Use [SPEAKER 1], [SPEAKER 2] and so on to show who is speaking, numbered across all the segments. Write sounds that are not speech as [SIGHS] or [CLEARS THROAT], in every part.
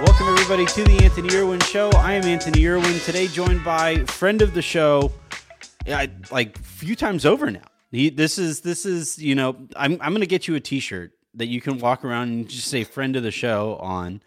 [SPEAKER 1] Welcome, everybody, to the Anthony Irwin Show. I am Anthony Irwin. Today, joined by friend of the show, yeah, like few times over now. He, this is this is you know I'm I'm gonna get you a T-shirt that you can walk around and just say "friend of the show" on.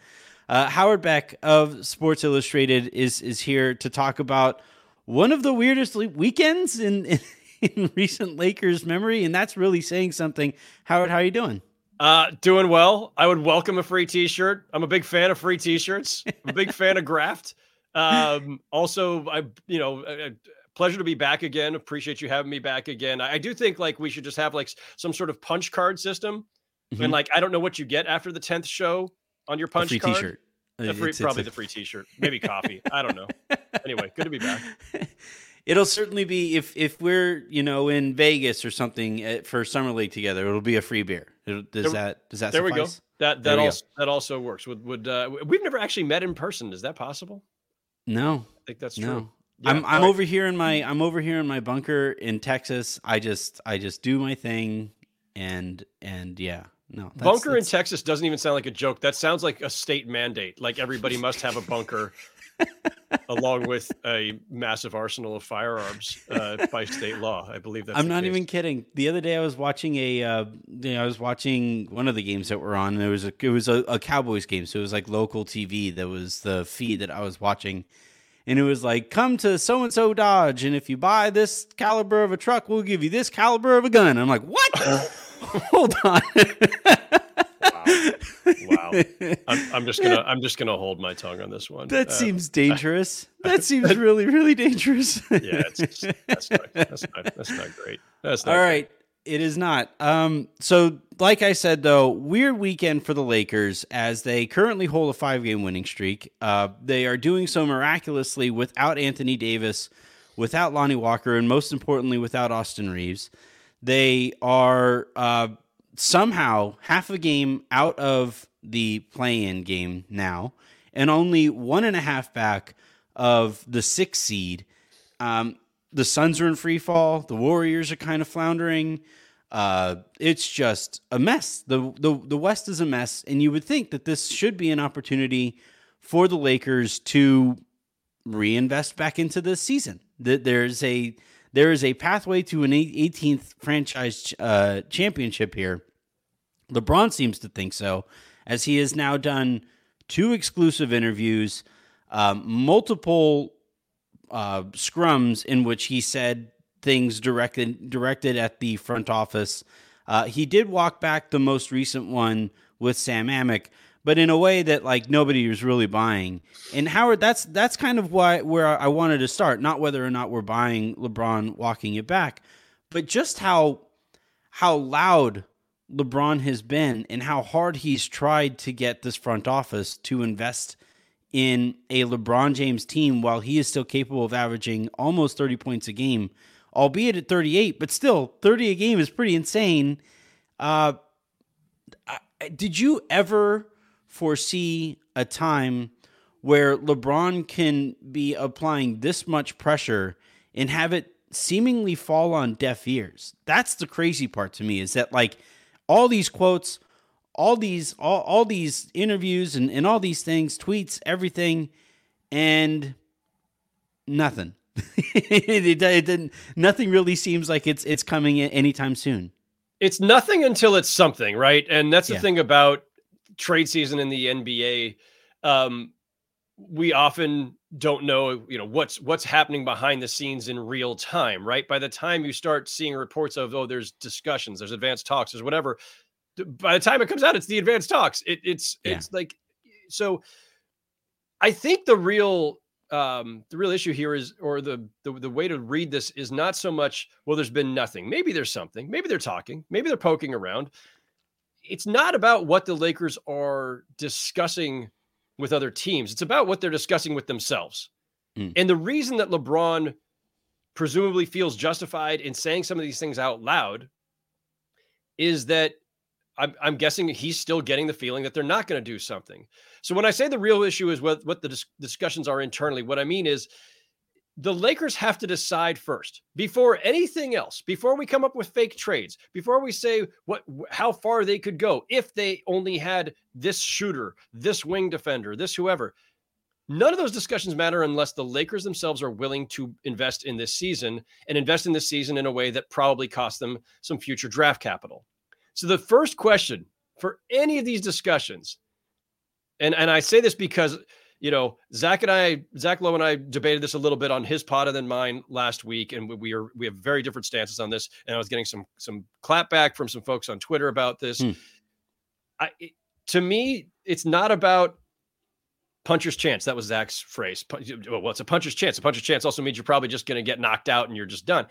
[SPEAKER 1] Uh, Howard Beck of Sports Illustrated is is here to talk about one of the weirdest weekends in, in [LAUGHS] in recent Lakers memory, and that's really saying something. Howard, how are you doing?
[SPEAKER 2] Uh, doing well. I would welcome a free T-shirt. I'm a big fan of free T-shirts. I'm a big [LAUGHS] fan of graft. Um, also, I you know, a, a pleasure to be back again. Appreciate you having me back again. I, I do think like we should just have like some sort of punch card system,
[SPEAKER 1] Mhm.
[SPEAKER 2] and like I don't know what you get after the tenth show on your
[SPEAKER 1] A
[SPEAKER 2] punch
[SPEAKER 1] free
[SPEAKER 2] card.
[SPEAKER 1] T-shirt.
[SPEAKER 2] The free,
[SPEAKER 1] it's
[SPEAKER 2] probably
[SPEAKER 1] a-
[SPEAKER 2] the free T-shirt, maybe coffee. I don't know. [LAUGHS] Anyway, good to be back. [LAUGHS]
[SPEAKER 1] It'll certainly be if if we're you know in Vegas or something at, for summer league together. It'll be a free beer. It'll, does
[SPEAKER 2] There-
[SPEAKER 1] that does that
[SPEAKER 2] There we go. That that
[SPEAKER 1] go.
[SPEAKER 2] also that also works. Would would uh, we've never actually met in person? Is that possible?
[SPEAKER 1] No,
[SPEAKER 2] I think that's true.
[SPEAKER 1] no.
[SPEAKER 2] Yeah,
[SPEAKER 1] I'm I'm
[SPEAKER 2] right.
[SPEAKER 1] over here in my I'm over here in my bunker in Texas. I just I just do my thing and and yeah. No. that's-
[SPEAKER 2] bunker in Texas doesn't even sound like a joke. That sounds like a state mandate. Like everybody must have a bunker [LAUGHS] along with a massive arsenal of firearms uh, by state law. I believe that's
[SPEAKER 1] I'm not
[SPEAKER 2] case.
[SPEAKER 1] even kidding. The other day I was watching a, uh, you know, I was watching one of the games that were on. And it was a, it was a, a Cowboys game, so it was like local TV. That was the feed that I was watching, and it was like, "Come to so and so Dodge, and if you buy this caliber of a truck, we'll give you this caliber of a gun." I'm like, "What? [LAUGHS] Hold on." [LAUGHS] [LAUGHS]
[SPEAKER 2] Wow. I'm, I'm just gonna I'm just gonna hold my tongue on this one.
[SPEAKER 1] That
[SPEAKER 2] Uh,
[SPEAKER 1] seems dangerous. [LAUGHS] That seems really, really dangerous. [LAUGHS]
[SPEAKER 2] yeah, it's, that's not that's not that's not great. That's not
[SPEAKER 1] All right. It is not. Um, so, like I said, though, weird weekend for the Lakers as they currently hold a five game winning streak. Uh, they are doing so miraculously without Anthony Davis, without Lonnie Walker, and most importantly, without Austin Reaves. They are uh, somehow half a game out of the play in game now, and only one and a half back of the sixth seed. Um, the Suns are in free fall. The Warriors are kind of floundering. Uh, it's just a mess. the the The West is a mess, and you would think that this should be an opportunity for the Lakers to reinvest back into this season. That there's a there is a pathway to an 18th franchise uh, championship here. LeBron seems to think so, as he has now done two exclusive interviews, um, multiple uh, scrums in which he said things directed directed at the front office. Uh, he did walk back the most recent one with Sam Amick, but in a way that like nobody was really buying. And Howard, that's that's kind of why where I wanted to start, not whether or not we're buying LeBron walking it back, but just how how loud LeBron has been and how hard he's tried to get this front office to invest in a LeBron James team while he is still capable of averaging almost 30 points a game, albeit at 38, but still 30 a game is pretty insane. Uh, did you ever foresee a time where LeBron can be applying this much pressure and have it seemingly fall on deaf ears? That's the crazy part to me is that like all these quotes, all these all, all these interviews and, and all these things, tweets, everything, and nothing. [LAUGHS] it, it, didn't nothing really seems like it's it's coming anytime soon.
[SPEAKER 2] it's nothing until it's something, right? And that's the
[SPEAKER 1] Yeah.
[SPEAKER 2] thing about trade season in the NBA. Um, we often don't know, you know, what's what's happening behind the scenes in real time, right? By the time you start seeing reports of, oh, there's discussions, there's advanced talks, there's whatever. By the time it comes out, it's the advanced talks. It, it's
[SPEAKER 1] Yeah.
[SPEAKER 2] it's like so. I think the real um the real issue here is or the, the the way to read this is not so much well there's been nothing maybe there's something maybe they're talking maybe they're poking around it's not about what the lakers are discussing with other teams it's about what they're discussing with themselves Mm. And the reason that LeBron presumably feels justified in saying some of these things out loud is that I'm, I'm guessing he's still getting the feeling that they're not going to do something. So when I say the real issue is what, what the dis- discussions are internally, what I mean is the Lakers have to decide first before anything else, before we come up with fake trades, before we say what how far they could go if they only had this shooter, this wing defender, this whoever. None of those discussions matter unless the Lakers themselves are willing to invest in this season and invest in this season in a way that probably costs them some future draft capital. So the first question for any of these discussions, and and I say this because you know, Zach and I, Zach Lowe and I debated this a little bit on his pod and then mine last week, and we, we are we have very different stances on this. And I was getting some some clapback from some folks on Twitter about this. Hmm. I, to me, it's not about puncher's chance. That was Zach's phrase. Well, it's a puncher's chance. A puncher's chance also means you're probably just going to get knocked out and you're just done.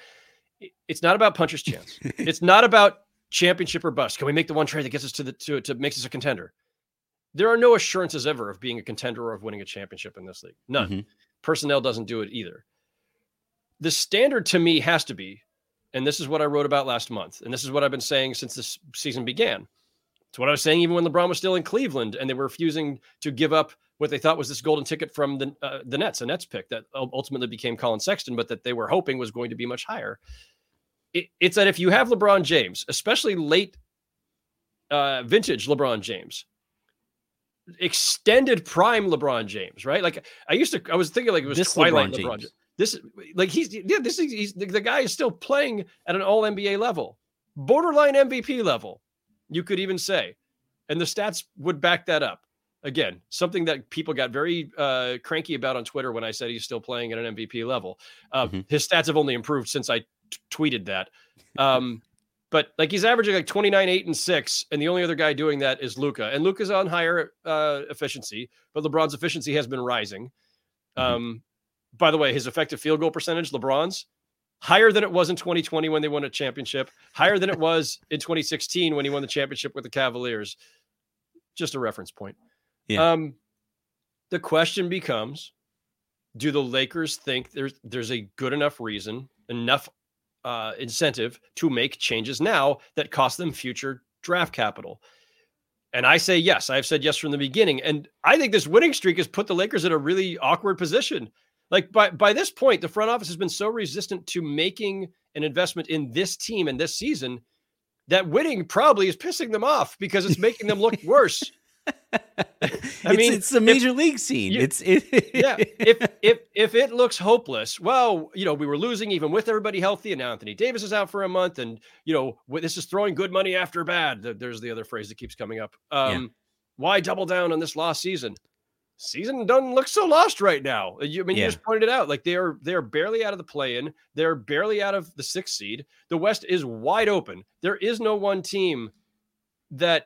[SPEAKER 2] It's not about puncher's [LAUGHS] chance. it's not about championship or bust. Can we make the one trade that gets us to the to to makes us a contender? There are no assurances ever of being a contender or of winning a championship in this league. None. Mm-hmm. Personnel doesn't do it either. The standard to me has to be, and this is what I wrote about last month, and this is what I've been saying since this season began. It's what I was saying even when LeBron was still in Cleveland and they were refusing to give up what they thought was this golden ticket from the uh, the Nets, a Nets pick that ultimately became Collin Sexton, but that they were hoping was going to be much higher. It, it's that if you have LeBron James, especially late uh, vintage LeBron James, extended prime LeBron James, right? Like I used to, I was thinking like it was this Twilight LeBron, LeBron James. This is like he's yeah, this is he's the, the guy is still playing at an all NBA level, borderline MVP level, you could even say, and the stats would back that up. Again, something that people got very uh, cranky about on Twitter when I said he's still playing at an MVP level. Uh, mm-hmm. His stats have only improved since I t- tweeted that. Um, but like he's averaging like 29, 8, and 6. And the only other guy doing that is Luka. And Luka's on higher uh, efficiency, but LeBron's efficiency has been rising. Mm-hmm. Um, by the way, his effective field goal percentage, LeBron's higher than it was in 2020 when they won a championship, higher than it [LAUGHS] was in 2016 when he won the championship with the Cavaliers. Just a reference point. Yeah. Um, the question becomes do the Lakers think there's there's a good enough reason, enough uh, incentive to make changes now that cost them future draft capital. And I say yes. I've said yes from the beginning. And I think this winning streak has put the Lakers in a really awkward position. Like by by this point, the front office has been so resistant to making an investment in this team and this season that winning probably is pissing them off because it's making them look worse. [LAUGHS] [LAUGHS]
[SPEAKER 1] I it's, mean, it's the major if, league scene. You, it's it, [LAUGHS]
[SPEAKER 2] yeah. If if if it looks hopeless, well, you know, we were losing even with everybody healthy, and now Anthony Davis is out for a month, and you know, this is throwing good money after bad. There's the other phrase that keeps coming up. Um, yeah. Why double down on this lost season? Season doesn't look so lost right now. You, I mean, yeah. you just pointed it out. Like they are they are barely out of the play-in. They're barely out of the sixth seed. The West is wide open. There is no one team that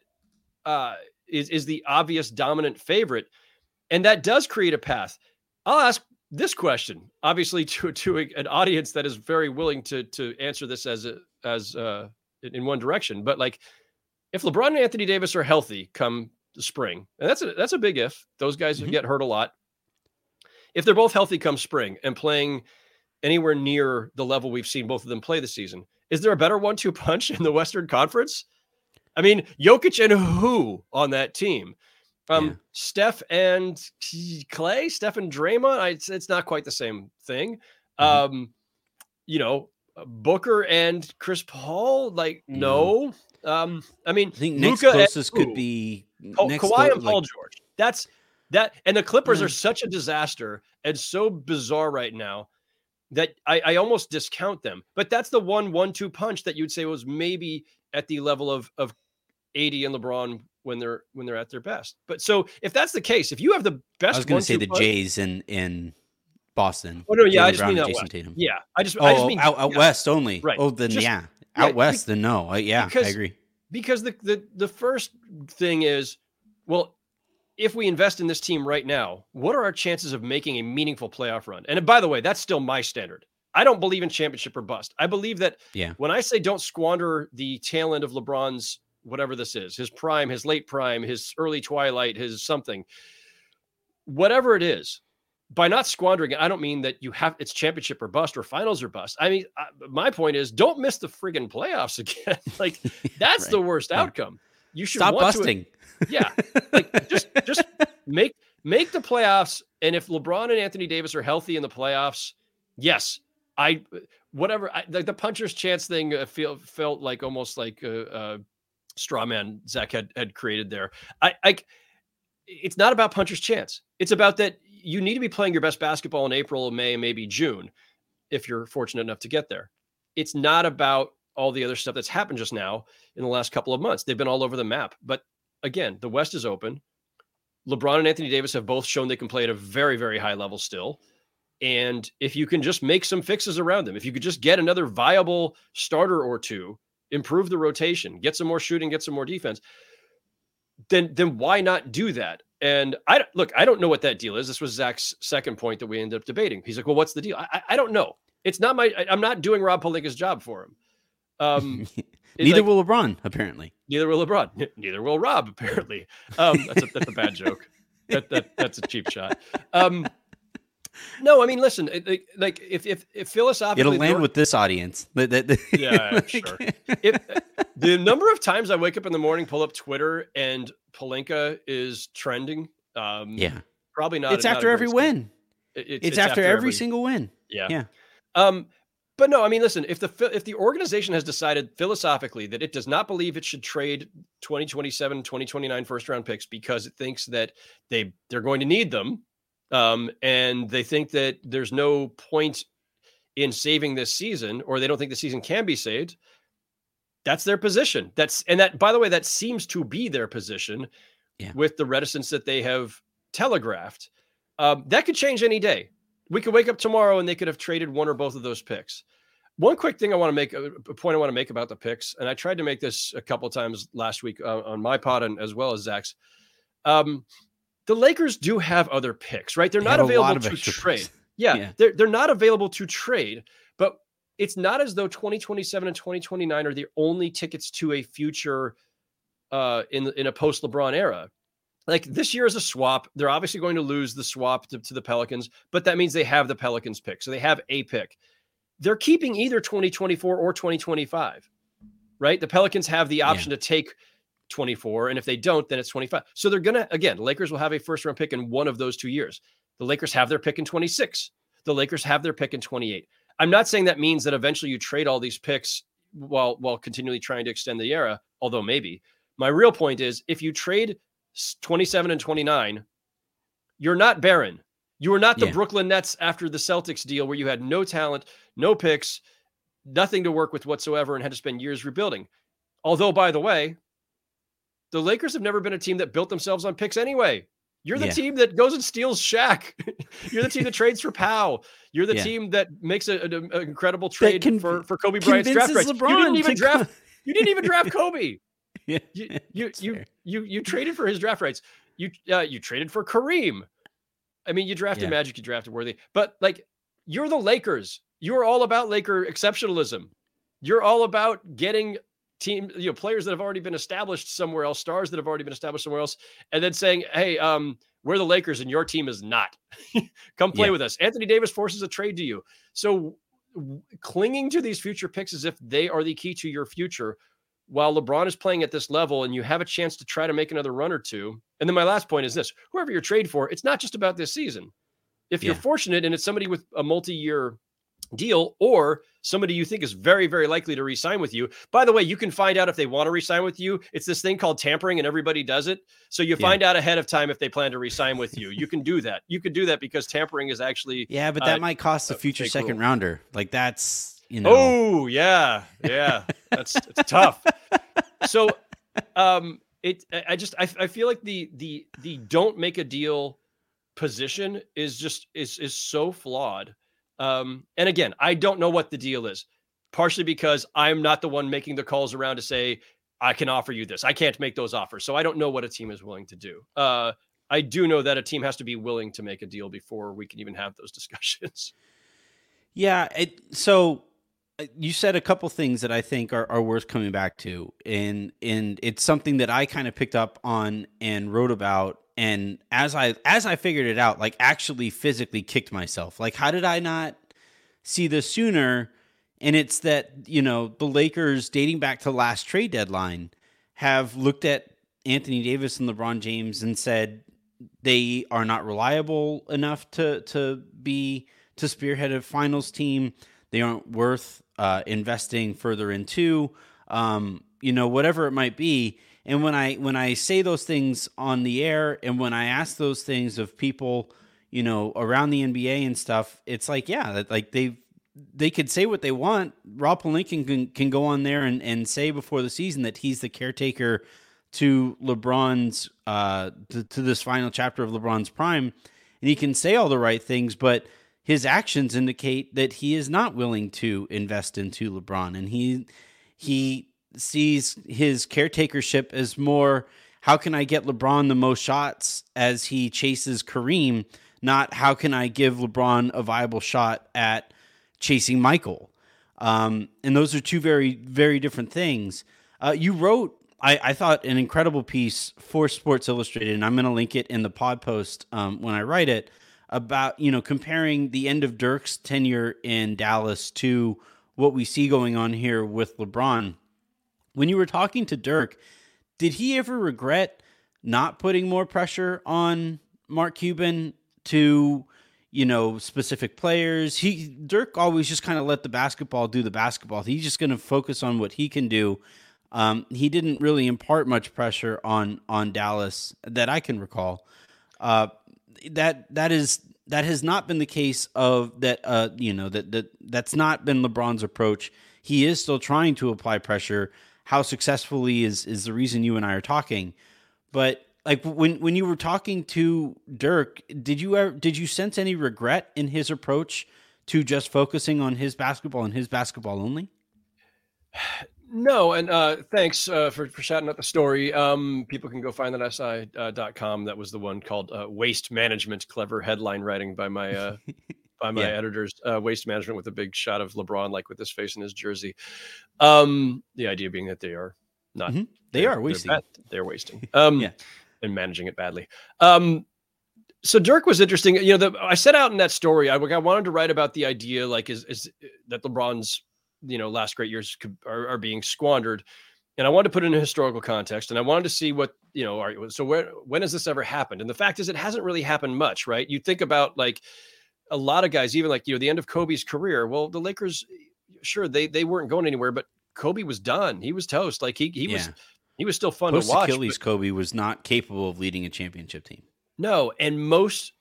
[SPEAKER 2] uh is is the obvious dominant favorite, and that does create a path. I'll ask this question, obviously, to to a, an audience that is very willing to to answer this as a, as uh, in one direction. But like, if LeBron and Anthony Davis are healthy come the spring, and that's a that's a big if. Those guys mm-hmm. get hurt a lot. If they're both healthy come spring and playing anywhere near the level we've seen both of them play this season, is there a better one-two [LAUGHS] punch in the Western Conference? I mean, Jokic and who on that team? Um, yeah. Steph and Clay, Steph and Draymond. It's, it's not quite the same thing. Mm-hmm. Um, you know, Booker and Chris Paul. Like, mm. no. Um, I mean,
[SPEAKER 1] I think next Luka closest could be
[SPEAKER 2] oh, next Kawhi and Paul like, George. That's that. And the Clippers mm. are such a disaster and so bizarre right now that I, I almost discount them. But that's the one one-two punch that you'd say was maybe at the level of of AD and LeBron when they're when they're at their best. But so if that's the case, if you have the best,
[SPEAKER 1] I was going to say the Jays in in Boston.
[SPEAKER 2] Oh no, yeah, Jaylen I just Brown mean out west. Tatum. Yeah, I just,
[SPEAKER 1] oh,
[SPEAKER 2] I just mean
[SPEAKER 1] out, out yeah. west only. Right. Oh, then just, yeah, out yeah, west. Then no. Uh, yeah, because, I agree.
[SPEAKER 2] Because the the the first thing is, well, if we invest in this team right now, what are our chances of making a meaningful playoff run? And by the way, that's still my standard. I don't believe in championship or bust. I believe that yeah. when I say don't squander the tail end of LeBron's whatever this is, his prime, his late prime, his early twilight, his something, whatever it is, by not squandering it, I don't mean that you have it's championship or bust or finals or bust. I mean, I, my point is don't miss the friggin' playoffs [LAUGHS] again. like [LAUGHS] that's
[SPEAKER 1] Right.
[SPEAKER 2] the worst
[SPEAKER 1] Yeah.
[SPEAKER 2] outcome. You should
[SPEAKER 1] Stop
[SPEAKER 2] want to-
[SPEAKER 1] busting. [LAUGHS]
[SPEAKER 2] yeah, like just just make make the playoffs. And if LeBron and Anthony Davis are healthy in the playoffs, yes, I whatever I, like the puncher's chance thing uh, feel felt like almost like a, a straw man Zach had had created there. I, I it's not about puncher's chance. It's about that you need to be playing your best basketball in April, May, maybe June, if you're fortunate enough to get there. It's not about all the other stuff that's happened just now in the last couple of months. They've been all over the map. But again, the West is open. LeBron and Anthony Davis have both shown they can play at a very, very high level still. And if you can just make some fixes around them, if you could just get another viable starter or two, improve the rotation, get some more shooting, get some more defense, then then why not do that? And I look, I don't know what that deal is. This was Zach's second point that we ended up debating. He's like, "Well, what's the deal?" I, I- don't know. It's not my. I'm not doing Rob Pelinka's job for him. Um, [LAUGHS]
[SPEAKER 1] Neither
[SPEAKER 2] like-
[SPEAKER 1] will LeBron, apparently.
[SPEAKER 2] Neither will LeBron. [LAUGHS] Neither will Rob. Apparently, um, that's a, that's a bad joke. [LAUGHS] That, that that's a cheap shot. Um, no, I mean, listen, like, like if if if philosophically,
[SPEAKER 1] It'll land with this audience. [LAUGHS] That- that-
[SPEAKER 2] Yeah, [LAUGHS]
[SPEAKER 1] like-
[SPEAKER 2] sure. if the number of times I wake up in the morning, pull up Twitter, and Pelinka is trending. Um,
[SPEAKER 1] yeah.
[SPEAKER 2] probably not.
[SPEAKER 1] It's
[SPEAKER 2] not a
[SPEAKER 1] after
[SPEAKER 2] great
[SPEAKER 1] every win.
[SPEAKER 2] It-
[SPEAKER 1] It's, after, every, single win.
[SPEAKER 2] Yeah.
[SPEAKER 1] Yeah.
[SPEAKER 2] Um, but no, I mean, listen, if the if the organization has decided philosophically that it does not believe it should trade 2027, 2029 first round picks because it thinks that they they're going to need them, um, and they think that there's no point in saving this season, or they don't think the season can be saved, that's their position. That's and that by the way, that seems to be their position
[SPEAKER 1] Yeah.
[SPEAKER 2] with the reticence that they have telegraphed. Um, that could change any day. We could wake up tomorrow and they could have traded one or both of those picks. One quick thing I want to make a a point I want to make about the picks, and I tried to make this a couple times last week uh, on my pod and as well as Zach's. Um, the Lakers do have other picks, right? They're
[SPEAKER 1] They
[SPEAKER 2] not
[SPEAKER 1] have a lot
[SPEAKER 2] available to trade.
[SPEAKER 1] picks.
[SPEAKER 2] Yeah,
[SPEAKER 1] Yeah.
[SPEAKER 2] they're they're not available to trade, but it's not as though 2027 and 2029 are the only tickets to a future uh in in a post LeBron era. Like this year is a swap. They're obviously going to lose the swap to, to the Pelicans, but that means they have the Pelicans pick. So they have a pick. They're keeping either 2024 or 2025. Right? The Pelicans have the option to take 24 and if they don't then it's 25. So they're going to again, Lakers will have a first round pick in one of those two years. The Lakers have their pick in 26. The Lakers have their pick in 28. I'm not saying that means that eventually you trade all these picks while while continually trying to extend the era, although maybe. My real point is if you trade 27 and 29, you're not barren. You are not the
[SPEAKER 1] Yeah.
[SPEAKER 2] Brooklyn Nets after the Celtics deal where you had no talent, no picks, nothing to work with whatsoever and had to spend years rebuilding. Although by the way, the Lakers have never been a team that built themselves on picks anyway. You're the
[SPEAKER 1] Yeah.
[SPEAKER 2] team that goes and steals Shaq. [LAUGHS] You're the team that [LAUGHS] trades for Pau. You're the
[SPEAKER 1] Yeah.
[SPEAKER 2] team that makes an incredible trade for, for Kobe Bryant's draft rights. You didn't even draft. You didn't even draft [LAUGHS] Kobe.
[SPEAKER 1] Yeah,
[SPEAKER 2] You you you, you you traded for his draft rights. You uh, you traded for Kareem. I mean, you drafted
[SPEAKER 1] Yeah.
[SPEAKER 2] Magic, you drafted Worthy, but like you're the Lakers. You're all about Laker exceptionalism. You're all about getting team, you know, players that have already been established somewhere else, stars that have already been established somewhere else, and then saying, "Hey, um, we're the Lakers, and your team is not. [LAUGHS] Come play
[SPEAKER 1] Yeah.
[SPEAKER 2] with us." Anthony Davis forces a trade to you, so w- clinging to these future picks as if they are the key to your future while LeBron is playing at this level and you have a chance to try to make another run or two. And then my last point is this whoever you're trade for, it's not just about this season. If you're fortunate and it's somebody with a multi year deal or somebody you think is very, very likely to re-sign with you. By the way, you can find out if they want to re-sign with you. It's this thing called tampering and everybody does it. So you
[SPEAKER 1] Yeah.
[SPEAKER 2] find out ahead of time if they plan to re-sign with you. You can do that. You can do that because tampering is actually
[SPEAKER 1] Yeah, but that
[SPEAKER 2] Uh,
[SPEAKER 1] might cost a
[SPEAKER 2] uh,
[SPEAKER 1] future second
[SPEAKER 2] rule.
[SPEAKER 1] rounder. Like that's you know.
[SPEAKER 2] Oh yeah, yeah. That's it's tough. So, um, it I I just I, I feel like the the the don't make a deal position is just is is so flawed. Um, and again, I don't know what the deal is. Partially because I'm not the one making the calls around to say I can offer you this. I can't make those offers, so I don't know what a team is willing to do. Uh, I do know that a team has to be willing to make a deal before we can even have those [LAUGHS] discussions.
[SPEAKER 1] Yeah. It, so uh, you said a couple things that I think are, are worth coming back to, and and it's something that I kind of picked up on and wrote about and as I as I figured it out, like actually physically kicked myself. Like how did I not see this sooner? And it's that, you know, the Lakers dating back to last trade deadline have looked at Anthony Davis and LeBron James and said they are not reliable enough to to be to spearhead a finals team. They aren't worth uh, investing further into. Um, you know, whatever it might be. And when I when I say those things on the air, and when I ask those things of people, you know, around the NBA and stuff, it's like, yeah, like they they could say what they want. Rob Pelinka can can go on there and, and say before the season that he's the caretaker to LeBron's uh to, to this final chapter of LeBron's prime, and he can say all the right things, but his actions indicate that he is not willing to invest into LeBron, and he he sees his caretakership as more how can I get LeBron the most shots as he chases Kareem, not how can I give LeBron a viable shot at chasing Michael. Um, and those are two very, very different things. Uh, you wrote, I, I, thought, an incredible piece for Sports Illustrated, and I'm going to link it in the pod post um, when I write it about you know comparing the end of Dirk's tenure in Dallas to what we see going on here with LeBron. When you were talking to Dirk, did he ever regret not putting more pressure on Mark Cuban to you know specific players? He Dirk always just kind of let the basketball do the basketball. He's just going to focus on what he can do. Um, he didn't really impart much pressure on on Dallas that I can recall. Uh, that that is that has not been the case of that uh you know that that that's not been LeBron's approach. He is still trying to apply pressure. How successfully is is the reason you and I are talking. But like when when you were talking to Dirk, did you ever did you sense any regret in his approach to just focusing on his basketball and his basketball only? [SIGHS]
[SPEAKER 2] No, and uh, thanks uh, for, for shouting out the story. Um, people can go find that si.com. Uh, that was the one called uh, Waste Management. Clever headline writing by my uh, [LAUGHS] by my yeah. editors. Uh, Waste Management with a big shot of LeBron, like with his face in his jersey. Um, the idea being that they are not.
[SPEAKER 1] Mm-hmm. They are wasting.
[SPEAKER 2] They're, they're wasting. Um, yeah. And managing it badly. Um, so Dirk was interesting. You know, the, I set out in that story. I, I wanted to write about the idea, like, is, is that LeBron's you know last great years could, are, are, being squandered and i wanted to put it in a historical context and i wanted to see what you know are, so where when has this ever happened and the fact is it hasn't really happened much right you think about like a lot of guys even like you know the end of kobe's career well the lakers sure they they weren't going anywhere but kobe was done he was toast like he he yeah. was he was still fun
[SPEAKER 1] Post
[SPEAKER 2] to watch
[SPEAKER 1] achilles but, kobe was not capable of leading a championship team
[SPEAKER 2] no and most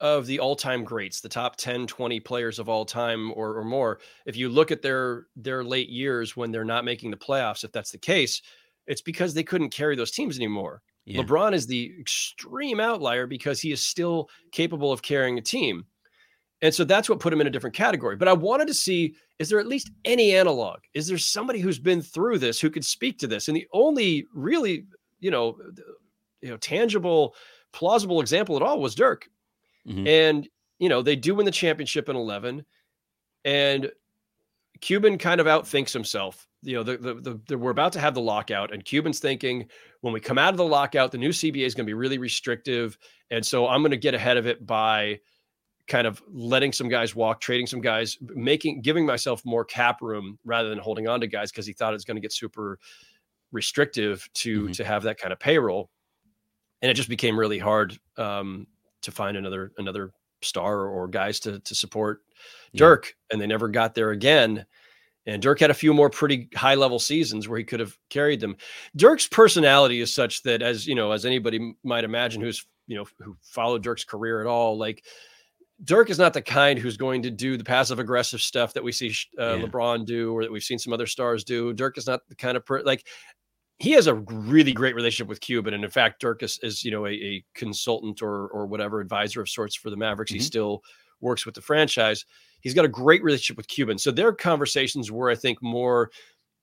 [SPEAKER 2] of the all-time greats, the top 10, 20 players of all time or, or more, if you look at their their late years when they're not making the playoffs, if that's the case, it's because they couldn't carry those teams anymore. Yeah. LeBron is the extreme outlier because he is still capable of carrying a team. And so that's what put him in a different category. But I wanted to see is there at least any analog? Is there somebody who's been through this who could speak to this? And the only really, you know, you know, tangible, plausible example at all was Dirk. Mm-hmm. And, you know, they do win the championship in 11. And Cuban kind of outthinks himself. You know, the, the, the, the, we're about to have the lockout, and Cuban's thinking when we come out of the lockout, the new CBA is going to be really restrictive. And so I'm going to get ahead of it by kind of letting some guys walk, trading some guys, making, giving myself more cap room rather than holding on to guys because he thought it was going to get super restrictive to mm-hmm. to have that kind of payroll. And it just became really hard um, to find another another star or guys to to support yeah. Dirk, and they never got there again. And Dirk had a few more pretty high level seasons where he could have carried them. Dirk's personality is such that, as you know, as anybody might imagine, who's you know who followed Dirk's career at all, like Dirk is not the kind who's going to do the passive aggressive stuff that we see uh, yeah. LeBron do or that we've seen some other stars do. Dirk is not the kind of per- like he has a really great relationship with Cuban, and in fact, Dirk is, is you know a, a, consultant or or whatever advisor of sorts for the Mavericks. Mm-hmm. He still works with the franchise. He's got a great relationship with Cuban, so their conversations were, I think, more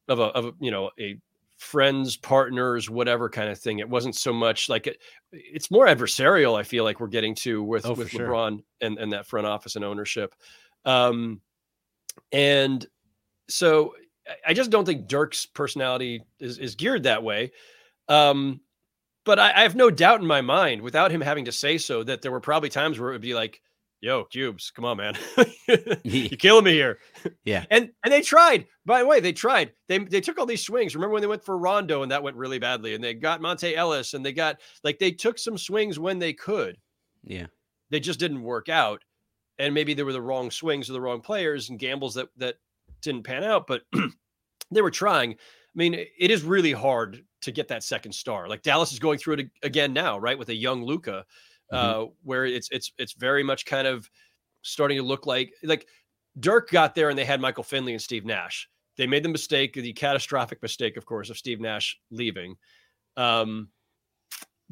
[SPEAKER 2] of a of a, you know a friends, partners, whatever kind of thing. It wasn't so much like it, it's more adversarial. I feel like we're getting to with
[SPEAKER 1] oh,
[SPEAKER 2] with
[SPEAKER 1] sure.
[SPEAKER 2] LeBron and and that front office and ownership, um, and so I just don't think Dirk's personality is, is geared that way. Um, but I, I have no doubt in my mind, without him having to say so, that there were probably times where it would be like, "Yo, Cubes, come on, man, [LAUGHS] [LAUGHS] you're killing me here."
[SPEAKER 1] Yeah,
[SPEAKER 2] and and they tried. By the way, they tried. They they took all these swings. Remember when they went for Rondo and that went really badly, and they got Monta Ellis and they got like they took some swings when they could.
[SPEAKER 1] Yeah,
[SPEAKER 2] they just didn't work out, and maybe they were the wrong swings or the wrong players and gambles that that didn't pan out, but [CLEARS THROAT] they were trying. I mean, it is really hard to get that second star. Like Dallas is going through it again now, right, with a young Luka, mm-hmm. uh, where it's it's it's very much kind of starting to look like like Dirk got there and they had Michael Finley and Steve Nash. They made the mistake, the catastrophic mistake, of course, of Steve Nash leaving. Um,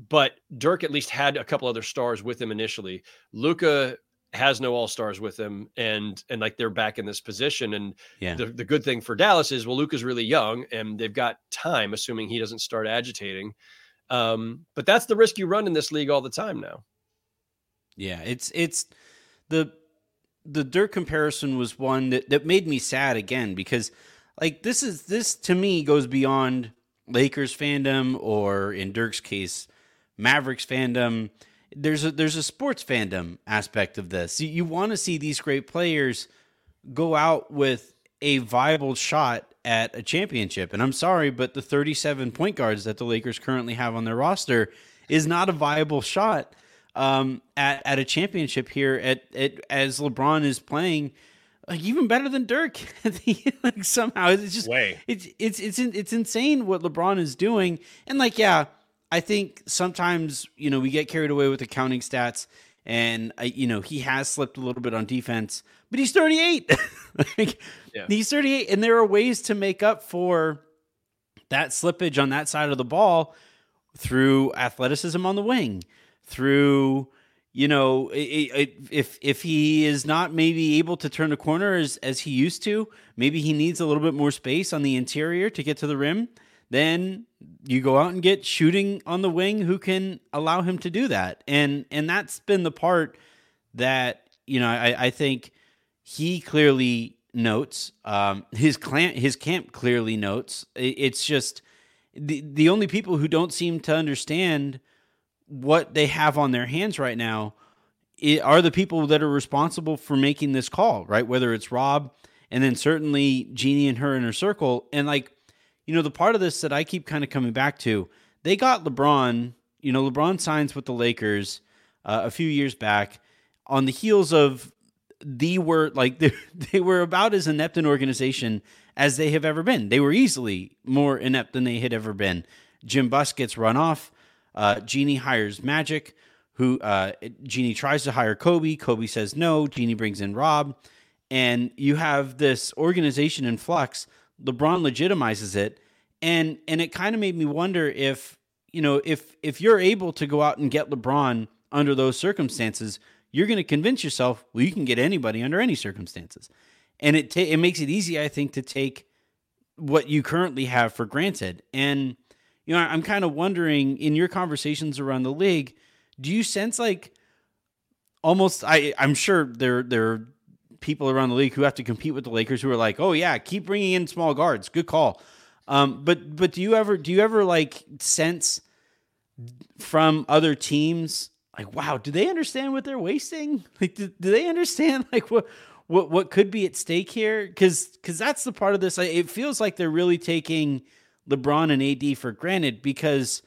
[SPEAKER 2] but Dirk at least had a couple other stars with him initially. Luka has no all stars with him, and and like they're back in this position. And
[SPEAKER 1] yeah,
[SPEAKER 2] the, the good thing for Dallas is well, Luka's really young, and they've got time, assuming he doesn't start agitating. Um, but that's the risk you run in this league all the time now.
[SPEAKER 1] Yeah, it's it's the the Dirk comparison was one that that made me sad again because like this is this to me goes beyond Lakers fandom or in Dirk's case Mavericks fandom there's a there's a sports fandom aspect of this. You, you want to see these great players go out with a viable shot at a championship. And I'm sorry, but the 37 point guards that the Lakers currently have on their roster is not a viable shot um, at at a championship here. At, at as LeBron is playing. Like even better than Dirk, [LAUGHS] like somehow it's just
[SPEAKER 2] Way.
[SPEAKER 1] it's it's it's it's insane what LeBron is doing, and like yeah, I think sometimes you know we get carried away with accounting stats, and I, you know he has slipped a little bit on defense, but he's 38. [LAUGHS] [LAUGHS] like, yeah. He's 38, and there are ways to make up for that slippage on that side of the ball through athleticism on the wing, through you know if if he is not maybe able to turn a corner as as he used to, maybe he needs a little bit more space on the interior to get to the rim then you go out and get shooting on the wing who can allow him to do that. And and that's been the part that, you know, I, I think he clearly notes. Um, his clan his camp clearly notes. It's just the the only people who don't seem to understand what they have on their hands right now are the people that are responsible for making this call, right? Whether it's Rob and then certainly Jeanie and her inner circle. And like you know, the part of this that I keep kind of coming back to, they got LeBron, you know, LeBron signs with the Lakers uh, a few years back on the heels of the were like [LAUGHS] they, were about as inept an organization as they have ever been. They were easily more inept than they had ever been. Jim Buss gets run off. Uh, Jeanie hires Magic, who uh, Jeanie tries to hire Kobe. Kobe says no. Jeanie brings in Rob, and you have this organization in flux LeBron legitimizes it, and and it kind of made me wonder if you know if if you're able to go out and get LeBron under those circumstances, you're going to convince yourself well you can get anybody under any circumstances, and it ta- it makes it easy I think to take what you currently have for granted. And you know I'm kind of wondering in your conversations around the league, do you sense like almost I I'm sure there there are people around the league who have to compete with the Lakers who are like, "Oh yeah, keep bringing in small guards. Good call." Um, but but do you ever do you ever like sense from other teams like, wow, do they understand what they're wasting? [LAUGHS] Like, do, do they understand [LAUGHS] like what what what could be at stake here? Because because that's the part of this. It feels like they're really taking LeBron and AD for granted because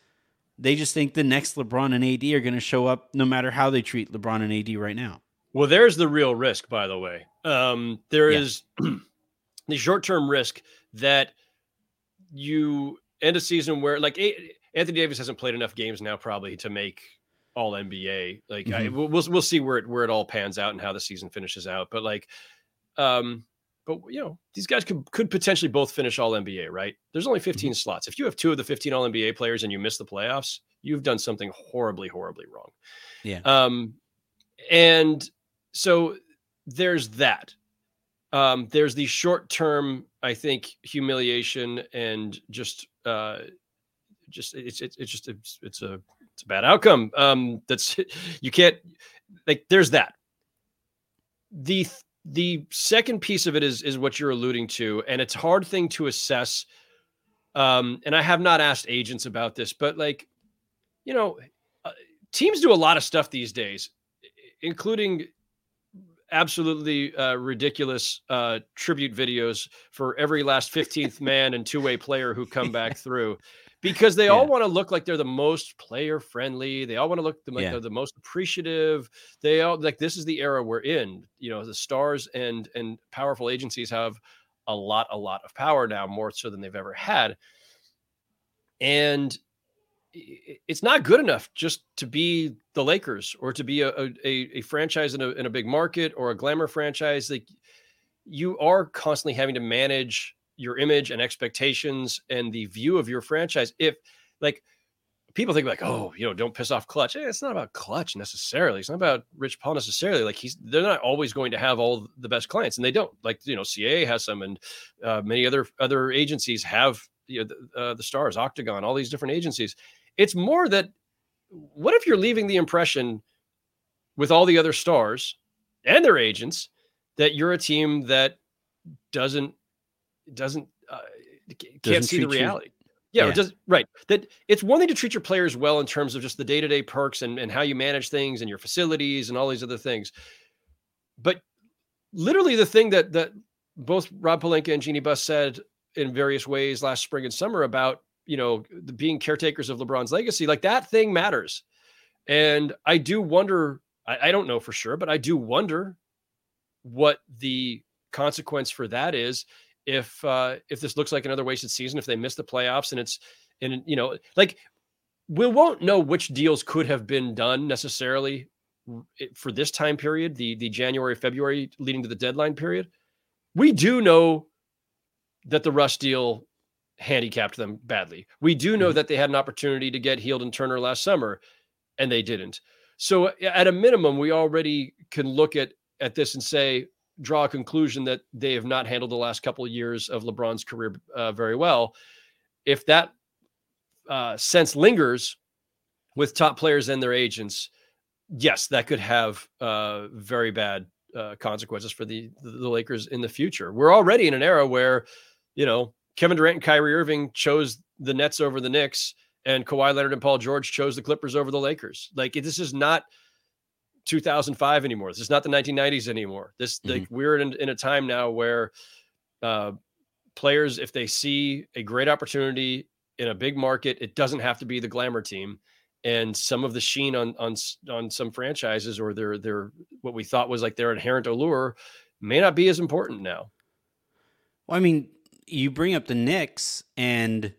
[SPEAKER 1] they just think the next LeBron and AD are going to show up no matter how they treat LeBron and AD right now.
[SPEAKER 2] Well, there's the real risk, by the way. Um, there yeah. is [CLEARS THROAT] the short term risk that you end a season where, like, Anthony Davis hasn't played enough games now, probably to make all NBA. Like, mm-hmm. I, we'll we'll see where it where it all pans out and how the season finishes out. But like, um, but you know, these guys could could potentially both finish all NBA, right? There's only 15 mm-hmm. slots. If you have two of the 15 all NBA players and you miss the playoffs, you've done something horribly, horribly wrong.
[SPEAKER 1] Yeah.
[SPEAKER 2] Um, and so there's that. Um, there's the short term, I think, humiliation and just uh, just it's it's, it's just it's, it's a it's a bad outcome. Um, that's [LAUGHS] you can't like there's that. The the second piece of it is is what you're alluding to, and it's hard thing to assess. Um, and I have not asked agents about this, but like you know, uh, teams do a lot of stuff these days, including absolutely uh, ridiculous uh, tribute videos for every last 15th man and two-way player who come back [LAUGHS] through because they yeah. all want to look like they're the most player friendly they all want to look like yeah. they're the most appreciative they all like this is the era we're in you know the stars and and powerful agencies have a lot a lot of power now more so than they've ever had and it's not good enough just to be the Lakers or to be a, a, a franchise in a, in a big market or a glamour franchise. Like you are constantly having to manage your image and expectations and the view of your franchise. If like people think like, oh, you know, don't piss off Klutch. Eh, it's not about Klutch necessarily. It's not about Rich Paul necessarily. Like he's, they're not always going to have all the best clients, and they don't. Like you know, CAA has some, and uh, many other other agencies have you know, the, uh, the Stars, Octagon, all these different agencies. It's more that what if you're leaving the impression with all the other stars and their agents that you're a team that doesn't doesn't uh, can't doesn't see the reality. You. Yeah, yeah. Does, right. That it's one thing to treat your players well in terms of just the day to day perks and, and how you manage things and your facilities and all these other things. But literally, the thing that that both Rob Pelinka and Jeanie Buss said in various ways last spring and summer about you know, the, being caretakers of LeBron's legacy, like that thing matters. And I do wonder, I, I don't know for sure, but I do wonder what the consequence for that is if uh if this looks like another wasted season, if they miss the playoffs and it's and you know, like we won't know which deals could have been done necessarily for this time period, the the January February leading to the deadline period. We do know that the Russ deal handicapped them badly. We do know mm-hmm. that they had an opportunity to get Hield and Turner last summer, and they didn't. So at a minimum, we already can look at at this and say, draw a conclusion that they have not handled the last couple of years of LeBron's career uh, very well. If that uh, sense lingers with top players and their agents, yes, that could have uh, very bad uh, consequences for the the Lakers in the future. We're already in an era where, you know, Kevin Durant and Kyrie Irving chose the Nets over the Knicks, and Kawhi Leonard and Paul George chose the Clippers over the Lakers. Like this is not 2005 anymore. This is not the 1990s anymore. This mm-hmm. like we're in, in a time now where uh, players, if they see a great opportunity in a big market, it doesn't have to be the glamour team. And some of the sheen on on on some franchises or their their what we thought was like their inherent allure may not be as important now.
[SPEAKER 1] Well, I mean, you bring up the Knicks and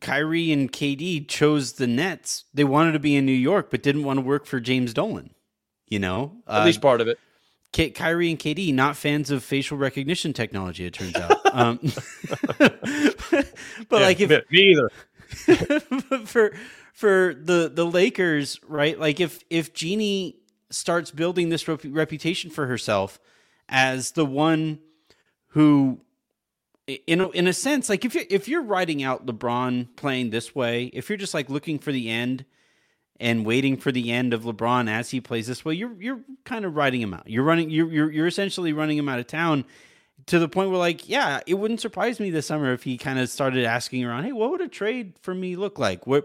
[SPEAKER 1] Kyrie and KD chose the Nets. They wanted to be in New York, but didn't want to work for James Dolan. You know,
[SPEAKER 2] at uh, least part of it.
[SPEAKER 1] K- Kyrie and KD not fans of facial recognition technology. It turns out, [LAUGHS] um, [LAUGHS] but yeah, like if
[SPEAKER 2] me either. [LAUGHS]
[SPEAKER 1] for for the the Lakers, right? Like if if Jeanie starts building this rep- reputation for herself as the one who in a, in a sense, like if you if you're writing out LeBron playing this way, if you're just like looking for the end and waiting for the end of LeBron as he plays this way, you're you're kind of writing him out. You're running you're you're, you're essentially running him out of town to the point where like, yeah, it wouldn't surprise me this summer if he kind of started asking around, "Hey, what would a trade for me look like? Where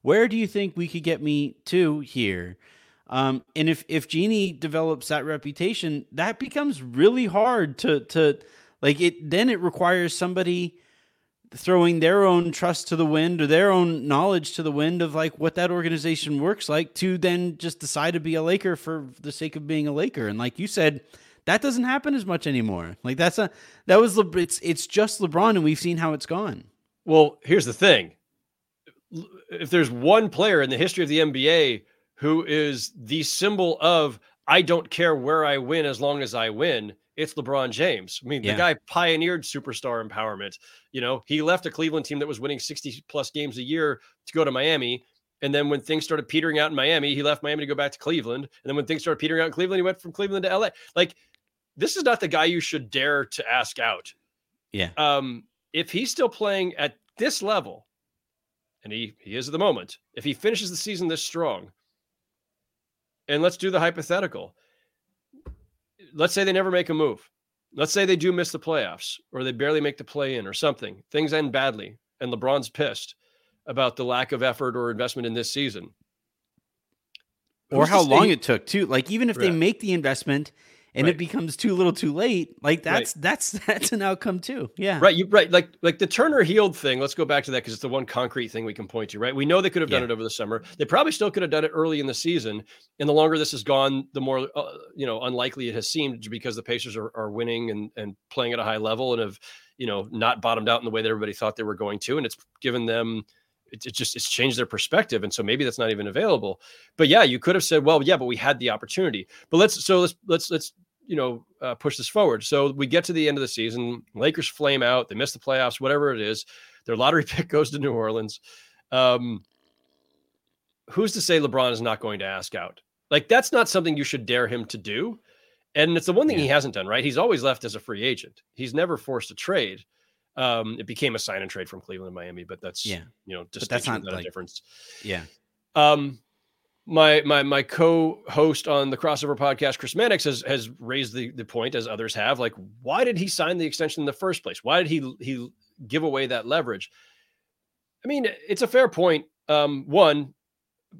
[SPEAKER 1] where do you think we could get me to here?" Um, and if if Jeanie develops that reputation, that becomes really hard to to like it then it requires somebody throwing their own trust to the wind or their own knowledge to the wind of like what that organization works like to then just decide to be a Laker for the sake of being a Laker. And like you said, that doesn't happen as much anymore. Like that's a that was Le, it's it's just LeBron and we've seen how it's gone.
[SPEAKER 2] Well, here's the thing. If there's one player in the history of the NBA who is the symbol of I don't care where I win as long as I win, it's LeBron James. I mean, yeah. the guy pioneered superstar empowerment. You know, he left a Cleveland team that was winning 60 plus games a year to go to Miami. And then when things started petering out in Miami, he left Miami to go back to Cleveland. And then when things started petering out in Cleveland, he went from Cleveland to LA. Like, this is not the guy you should dare to ask out.
[SPEAKER 1] Yeah.
[SPEAKER 2] Um, if he's still playing at this level, and he he is at the moment, if he finishes the season this strong, and let's do the hypothetical let's say they never make a move. Let's say they do miss the playoffs or they barely make the play in or something. Things end badly and LeBron's pissed. about the lack of effort or investment in this season.
[SPEAKER 1] Or
[SPEAKER 2] Who's
[SPEAKER 1] how long it took too. Like even if they make the investment and
[SPEAKER 2] Right.
[SPEAKER 1] it becomes too little too late, like that's that's [LAUGHS] that's an outcome too. Yeah.
[SPEAKER 2] Right, you right, like like the Turner Hield thing. Let's go back to that because it's the one concrete thing we can point to. Right, we know they could have done
[SPEAKER 1] Yeah.
[SPEAKER 2] it over the summer. They probably still could have done it early in the season. And the longer this has gone, the more uh, you know unlikely it has seemed because the Pacers are, are winning and and playing at a high level and have you know not bottomed out in the way that everybody thought they were going to. And it's given them. It, it just it's changed their perspective, and so maybe that's not even available. But yeah, you could have said, well, yeah, but we had the opportunity. But let's so let's let's let's you know uh, push this forward. So we get to the end of the season, Lakers flame out, they miss the playoffs, whatever it is. Their lottery [LAUGHS] pick goes to New Orleans. Um, who's to say LeBron is not going to ask out? Like that's not something you should dare him to do. And it's the one thing he hasn't done, right? He's always left as a free agent. He's never forced a trade. Um, it became a sign and trade from Cleveland and Miami, but that's
[SPEAKER 1] Yeah.
[SPEAKER 2] you know,
[SPEAKER 1] just
[SPEAKER 2] that's
[SPEAKER 1] not
[SPEAKER 2] a
[SPEAKER 1] like-
[SPEAKER 2] difference.
[SPEAKER 1] Yeah.
[SPEAKER 2] Um, my my my co-host on the crossover podcast, Chris Mannix, has has raised the the point, as others have, like, why did he sign the extension in the first place? Why did he he give away that leverage? I mean, it's a fair point. Um, one,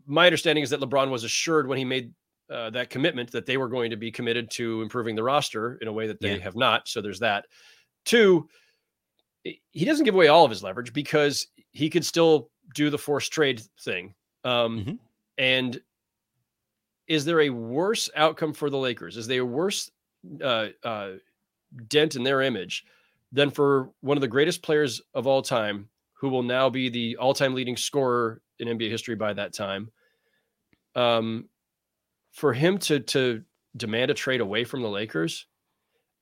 [SPEAKER 2] my understanding is that LeBron was assured when he made uh, that commitment that they were going to be committed to improving the roster in a way that they
[SPEAKER 1] Yeah.
[SPEAKER 2] have not. So there's that. Two, he doesn't give away all of his leverage because he could still do the forced trade thing. Um,
[SPEAKER 1] Mhm.
[SPEAKER 2] And is there a worse outcome for the Lakers? Is there a worse uh, uh, dent in their image than for one of the greatest players of all time, who will now be the all-time leading scorer in NBA history by that time? Um, for him to to demand a trade away from the Lakers.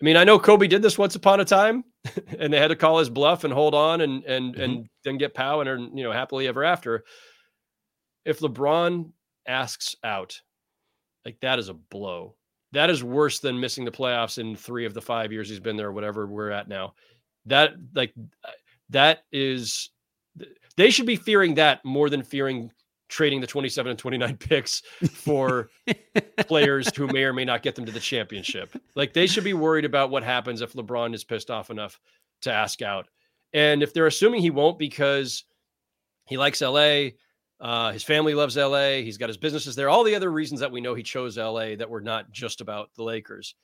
[SPEAKER 2] I mean, I know Kobe did this once upon a time, [LAUGHS] and they had to call his bluff and hold on and and and then get Pau and you know happily ever after. If LeBron asks out, like that is a blow. That is worse than missing the playoffs in three of the five years he's been there, whatever we're at now. That like uh, that is they should be fearing that more than fearing trading the 27 and 29 [LAUGHS] picks for [LAUGHS] players who may or may not get them to the championship. Like they should be worried about what happens if LeBron is pissed off enough to ask out. And if they're assuming he won't because he likes LA, uh, his family loves LA, he's got his businesses there, all the other reasons that we know he chose LA that were not just about the Lakers.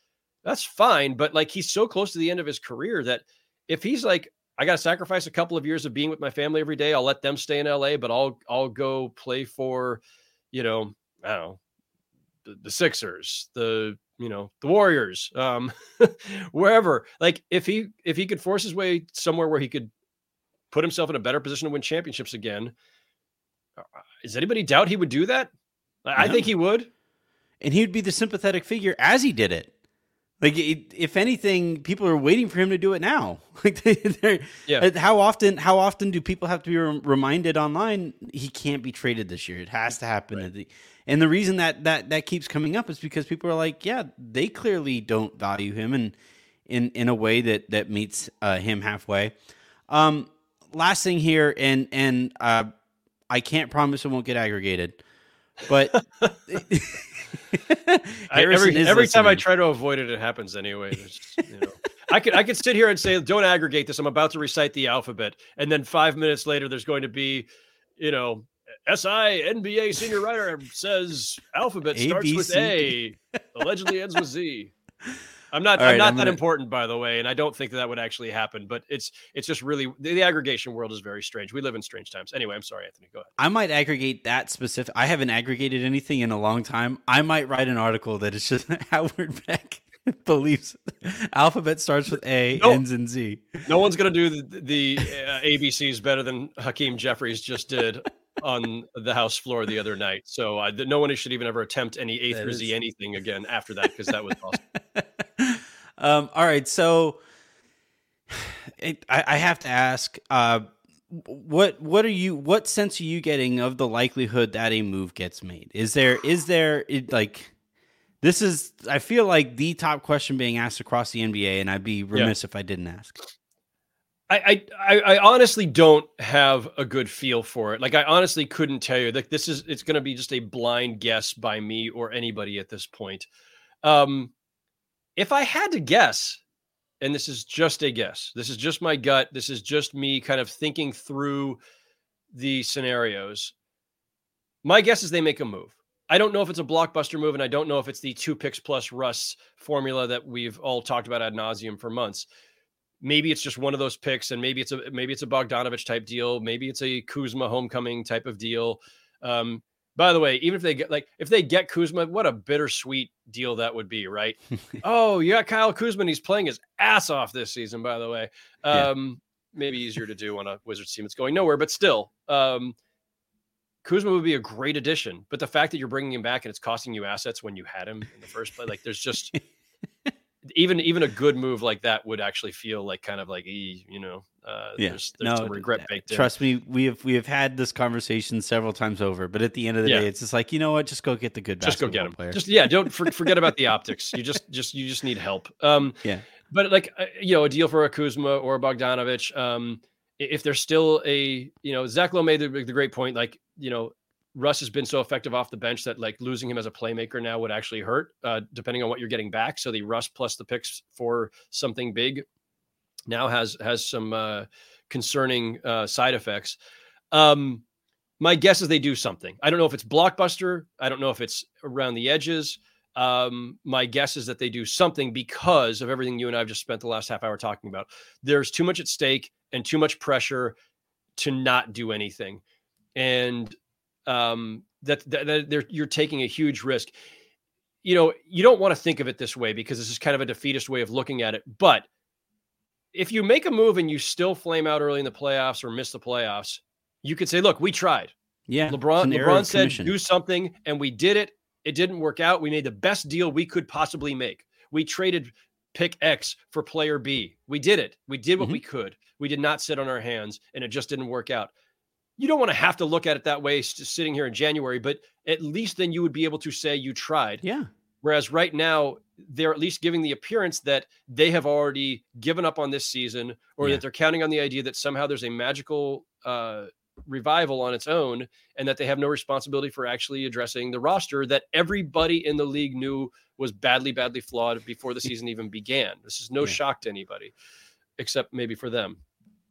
[SPEAKER 2] That's fine, but like he's so close to the end of his career that if he's like I got to sacrifice a couple of years of being with my family every day. I'll let them stay in LA, but I'll I'll go play for, you know, I don't know, the, the Sixers, the you know the Warriors, um, [LAUGHS] wherever. Like if he if he could force his way somewhere where he could put himself in a better position to win championships again, does anybody doubt he would do that? I
[SPEAKER 1] No.
[SPEAKER 2] think he would.
[SPEAKER 1] and he would be the sympathetic figure as he did it. Like, it, if anything, people are waiting for him to do it now. [LAUGHS] Like, they,
[SPEAKER 2] Yeah.
[SPEAKER 1] uh, How often? How often do people have to be rem- reminded online he can't be traded this year? It has to happen. at the- And the reason that that that keeps coming up is because people are like, yeah, they clearly don't value him, and in in a way that that meets uh, him halfway. Um, last thing here, and and uh, I can't promise it won't get aggregated, but [LAUGHS] [LAUGHS]
[SPEAKER 2] I, every every time I try to avoid it, it happens anyway. There's, you know, I could I could sit here and say, "Don't aggregate this." I'm about to recite the alphabet, and then five minutes later, there's going to be, you know, SI NBA senior writer says alphabet starts
[SPEAKER 1] B,
[SPEAKER 2] with
[SPEAKER 1] C,
[SPEAKER 2] A, allegedly ends with Z. [LAUGHS] I'm not
[SPEAKER 1] All
[SPEAKER 2] I'm
[SPEAKER 1] right,
[SPEAKER 2] not
[SPEAKER 1] I'm
[SPEAKER 2] that
[SPEAKER 1] gonna-
[SPEAKER 2] important, by the way, and I don't think that, that would actually happen. But it's it's just really the, the aggregation world is very strange. We live in strange times. Anyway, I'm sorry, Anthony. Go ahead.
[SPEAKER 1] I might aggregate that specific. I haven't aggregated anything in a long time. I might write an article that is just [LAUGHS] Howard Beck [LAUGHS] believes alphabet starts with A,
[SPEAKER 2] No.
[SPEAKER 1] ends in Z.
[SPEAKER 2] No one's going to do the, the uh, ABCs better than Hakeem Jeffries just did on the House floor the other night. So uh, no one should even ever attempt any A
[SPEAKER 1] That
[SPEAKER 2] through Z anything again after that because that was awesome.
[SPEAKER 1] Um, all right, so it, I, I have to ask, uh, what what are you? What sense are you getting of the likelihood that a move gets made? Is there is there it, like this is? I feel like the top question being asked across the NBA, and I'd be remiss if I didn't ask.
[SPEAKER 2] I, I I I honestly don't have a good feel for it. Like I honestly couldn't tell you. Like this is it's going to be just a blind guess by me or anybody at this point. Um, if I had to guess, and this is just a guess, this is just my gut. This is just me kind of thinking through the scenarios, my guess is they make a move. I don't know if it's a blockbuster move, and I don't know if it's the two picks plus Russ formula that we've all talked about ad nauseum for months. Maybe it's just one of those picks, and maybe it's a maybe it's a Bogdanovich type deal. Maybe it's a Kuzma homecoming type of deal. Um, by the way, even if they get like if they get Kuzma, what a bittersweet deal that would be, right? [LAUGHS] oh, you got Kyle Kuzma, he's playing his ass off this season. By the way, um, yeah. maybe easier to do on a Wizards team that's going nowhere, but still, um, Kuzma would be a great addition, but the fact that you're bringing him back and it's costing you assets when you had him in the first place, like there's just [LAUGHS] even even a good move like that would actually feel like kind of like you know uh, yeah. there's, there's no regret baked
[SPEAKER 1] trust me we have we have had this conversation several times over but at the end of the yeah. day it's just like you know what? Just go get the good just go get him. player.
[SPEAKER 2] just yeah don't for, forget about the optics. You just just you just need help. Um [LAUGHS]
[SPEAKER 1] yeah.
[SPEAKER 2] but like uh, you know a deal for a Kuzma or a Bogdanovich um if there's still a you know Zach Lowe made the, the great point like you know, Russ has been so effective off the bench that like losing him as a playmaker now would actually hurt, uh, depending on what you're getting back. So the Russ plus the picks for something big now has has some uh, concerning uh, side effects. Um, my guess is they do something. I don't know if it's blockbuster. I don't know if it's around the edges. Um, my guess is that they do something because of everything you and I have just spent the last half hour talking about. There's too much at stake and too much pressure to not do anything and um, that, that, that you're taking a huge risk. You know, you don't want to think of it this way because this is kind of a defeatist way of looking at it. But if you make a move and you still flame out early in the playoffs or miss the playoffs, you could say, "Look, we tried."
[SPEAKER 1] Yeah,
[SPEAKER 2] LeBron. LeBron said, commission. "Do something," and we did it. It didn't work out. We made the best deal we could possibly make. We traded pick X for player B. We did it. We did what mm-hmm. we could. We did not sit on our hands, and it just didn't work out you don't want to have to look at it that way sitting here in January, but at least then you would be able to say you tried.
[SPEAKER 1] Yeah.
[SPEAKER 2] Whereas right now, they're at least giving the appearance that they have already given up on this season or yeah. that they're counting on the idea that somehow there's a magical uh, revival on its own and that they have no responsibility for actually addressing the roster that everybody in the league knew was badly, badly flawed before the [LAUGHS] season even began. This is no yeah. shock to anybody except maybe for them.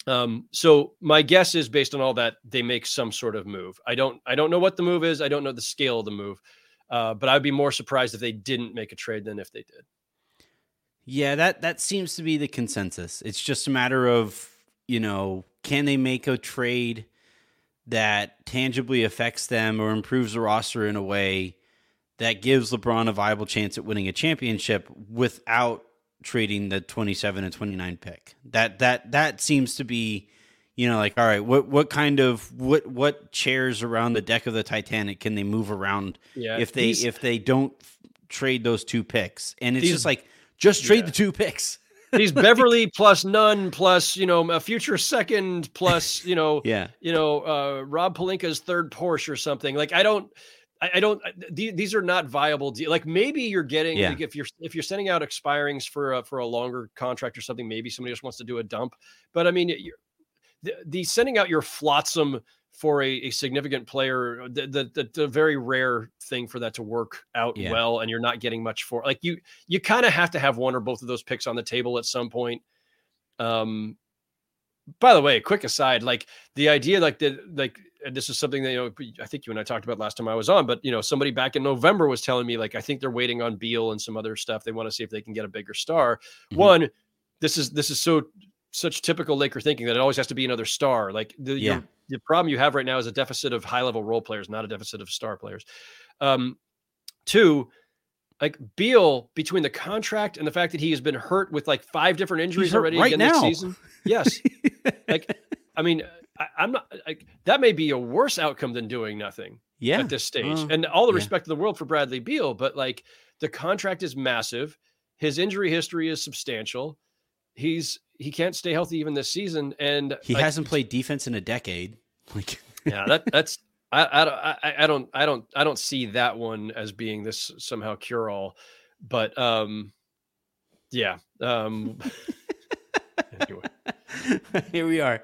[SPEAKER 2] Um, so my guess is based on all that they make some sort of move. I don't I don't know what the move is. I don't know the scale of the move. Uh, but I'd be more surprised if they didn't make a trade than if they did.
[SPEAKER 1] Yeah, that that seems to be the consensus. It's just a matter of, you know, can they make a trade that tangibly affects them or improves the roster in a way that gives LeBron a viable chance at winning a championship without trading the 27 and 29 pick. That that that seems to be you know like all right, what what kind of what what chairs around the deck of the Titanic can they move around yeah, if they these, if they don't trade those two picks? And it's these, just like just trade yeah. the two picks. [LAUGHS]
[SPEAKER 2] These Beverley plus Nunn plus you know a future second plus you know [LAUGHS]
[SPEAKER 1] yeah
[SPEAKER 2] you know uh, Rob Pelinka's third Porsche or something like I don't I, don't. these are not viable. De- like maybe you're getting yeah. like if you're if you're sending out expirings for a, for a longer contract or something. Maybe somebody just wants to do a dump. But I mean, the, the sending out your flotsam for a, a significant player, the, the, the the very rare thing for that to work out yeah. well, and you're not getting much for. Like you you kind of have to have one or both of those picks on the table at some point. Um, by the way, quick aside, like the idea, like the like and this is something that you know I think you and I talked about last time I was on, but you know somebody back in November was telling me like I think they're waiting on Beal and some other stuff. They want to see if they can get a bigger star. Mm-hmm. One, this is this is so such typical Laker thinking that it always has to be another star. Like the yeah. the problem you have right now is a deficit of high level role players, not a deficit of star players. Um, two, like Beal between the contract and the fact that he has been hurt with like five different injuries already
[SPEAKER 1] right again
[SPEAKER 2] now. this season. Yes, [LAUGHS] like I mean I, am not like that may be a worse outcome than doing nothing
[SPEAKER 1] yeah.
[SPEAKER 2] at this stage. Uh, and all the yeah. respect in the world for Bradley Beal, but like the contract is massive. His injury history is substantial. He's he can't stay healthy even this season, and
[SPEAKER 1] he like, hasn't played defense in a decade. [LAUGHS]
[SPEAKER 2] Like yeah, that that's [LAUGHS] I, I I don't I don't I don't see that one as being this somehow cure all, but um yeah um [LAUGHS]
[SPEAKER 1] anyway. Here we are.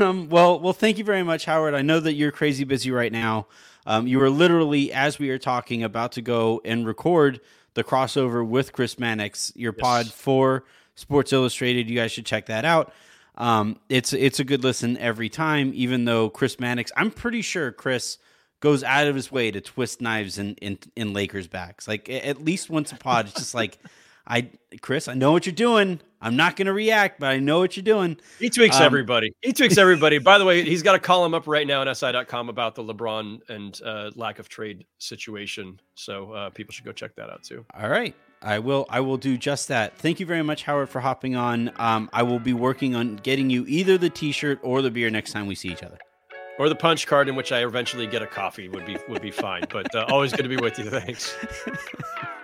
[SPEAKER 1] Um, well, well, thank you very much, Howard. I know that you're crazy busy right now. Um, you are literally, as we are talking, about to go and record the crossover with Chris Mannix, your yes. pod for Sports Illustrated. You guys should check that out. Um, it's it's a good listen every time, even though Chris Mannix, I'm pretty sure Chris goes out of his way to twist knives in in, in Lakers backs. Like at least once a pod, it's just [LAUGHS] like I Chris, I know what you're doing. I'm not going to react, but I know what you're doing.
[SPEAKER 2] He tweaks
[SPEAKER 1] Um,
[SPEAKER 2] everybody. He [LAUGHS] tweaks everybody. By the way, he's got a column up right now on SI.com about the LeBron and uh, lack of trade situation. So uh, people should go check that out too.
[SPEAKER 1] All right. I will I will do just that. Thank you very much, Howard, for hopping on. Um, I will be working on getting you either the t-shirt or the beer next time we see each other.
[SPEAKER 2] Or the punch card in which I eventually get a coffee would be would be fine. But uh, always good to be with you. Thanks. [LAUGHS]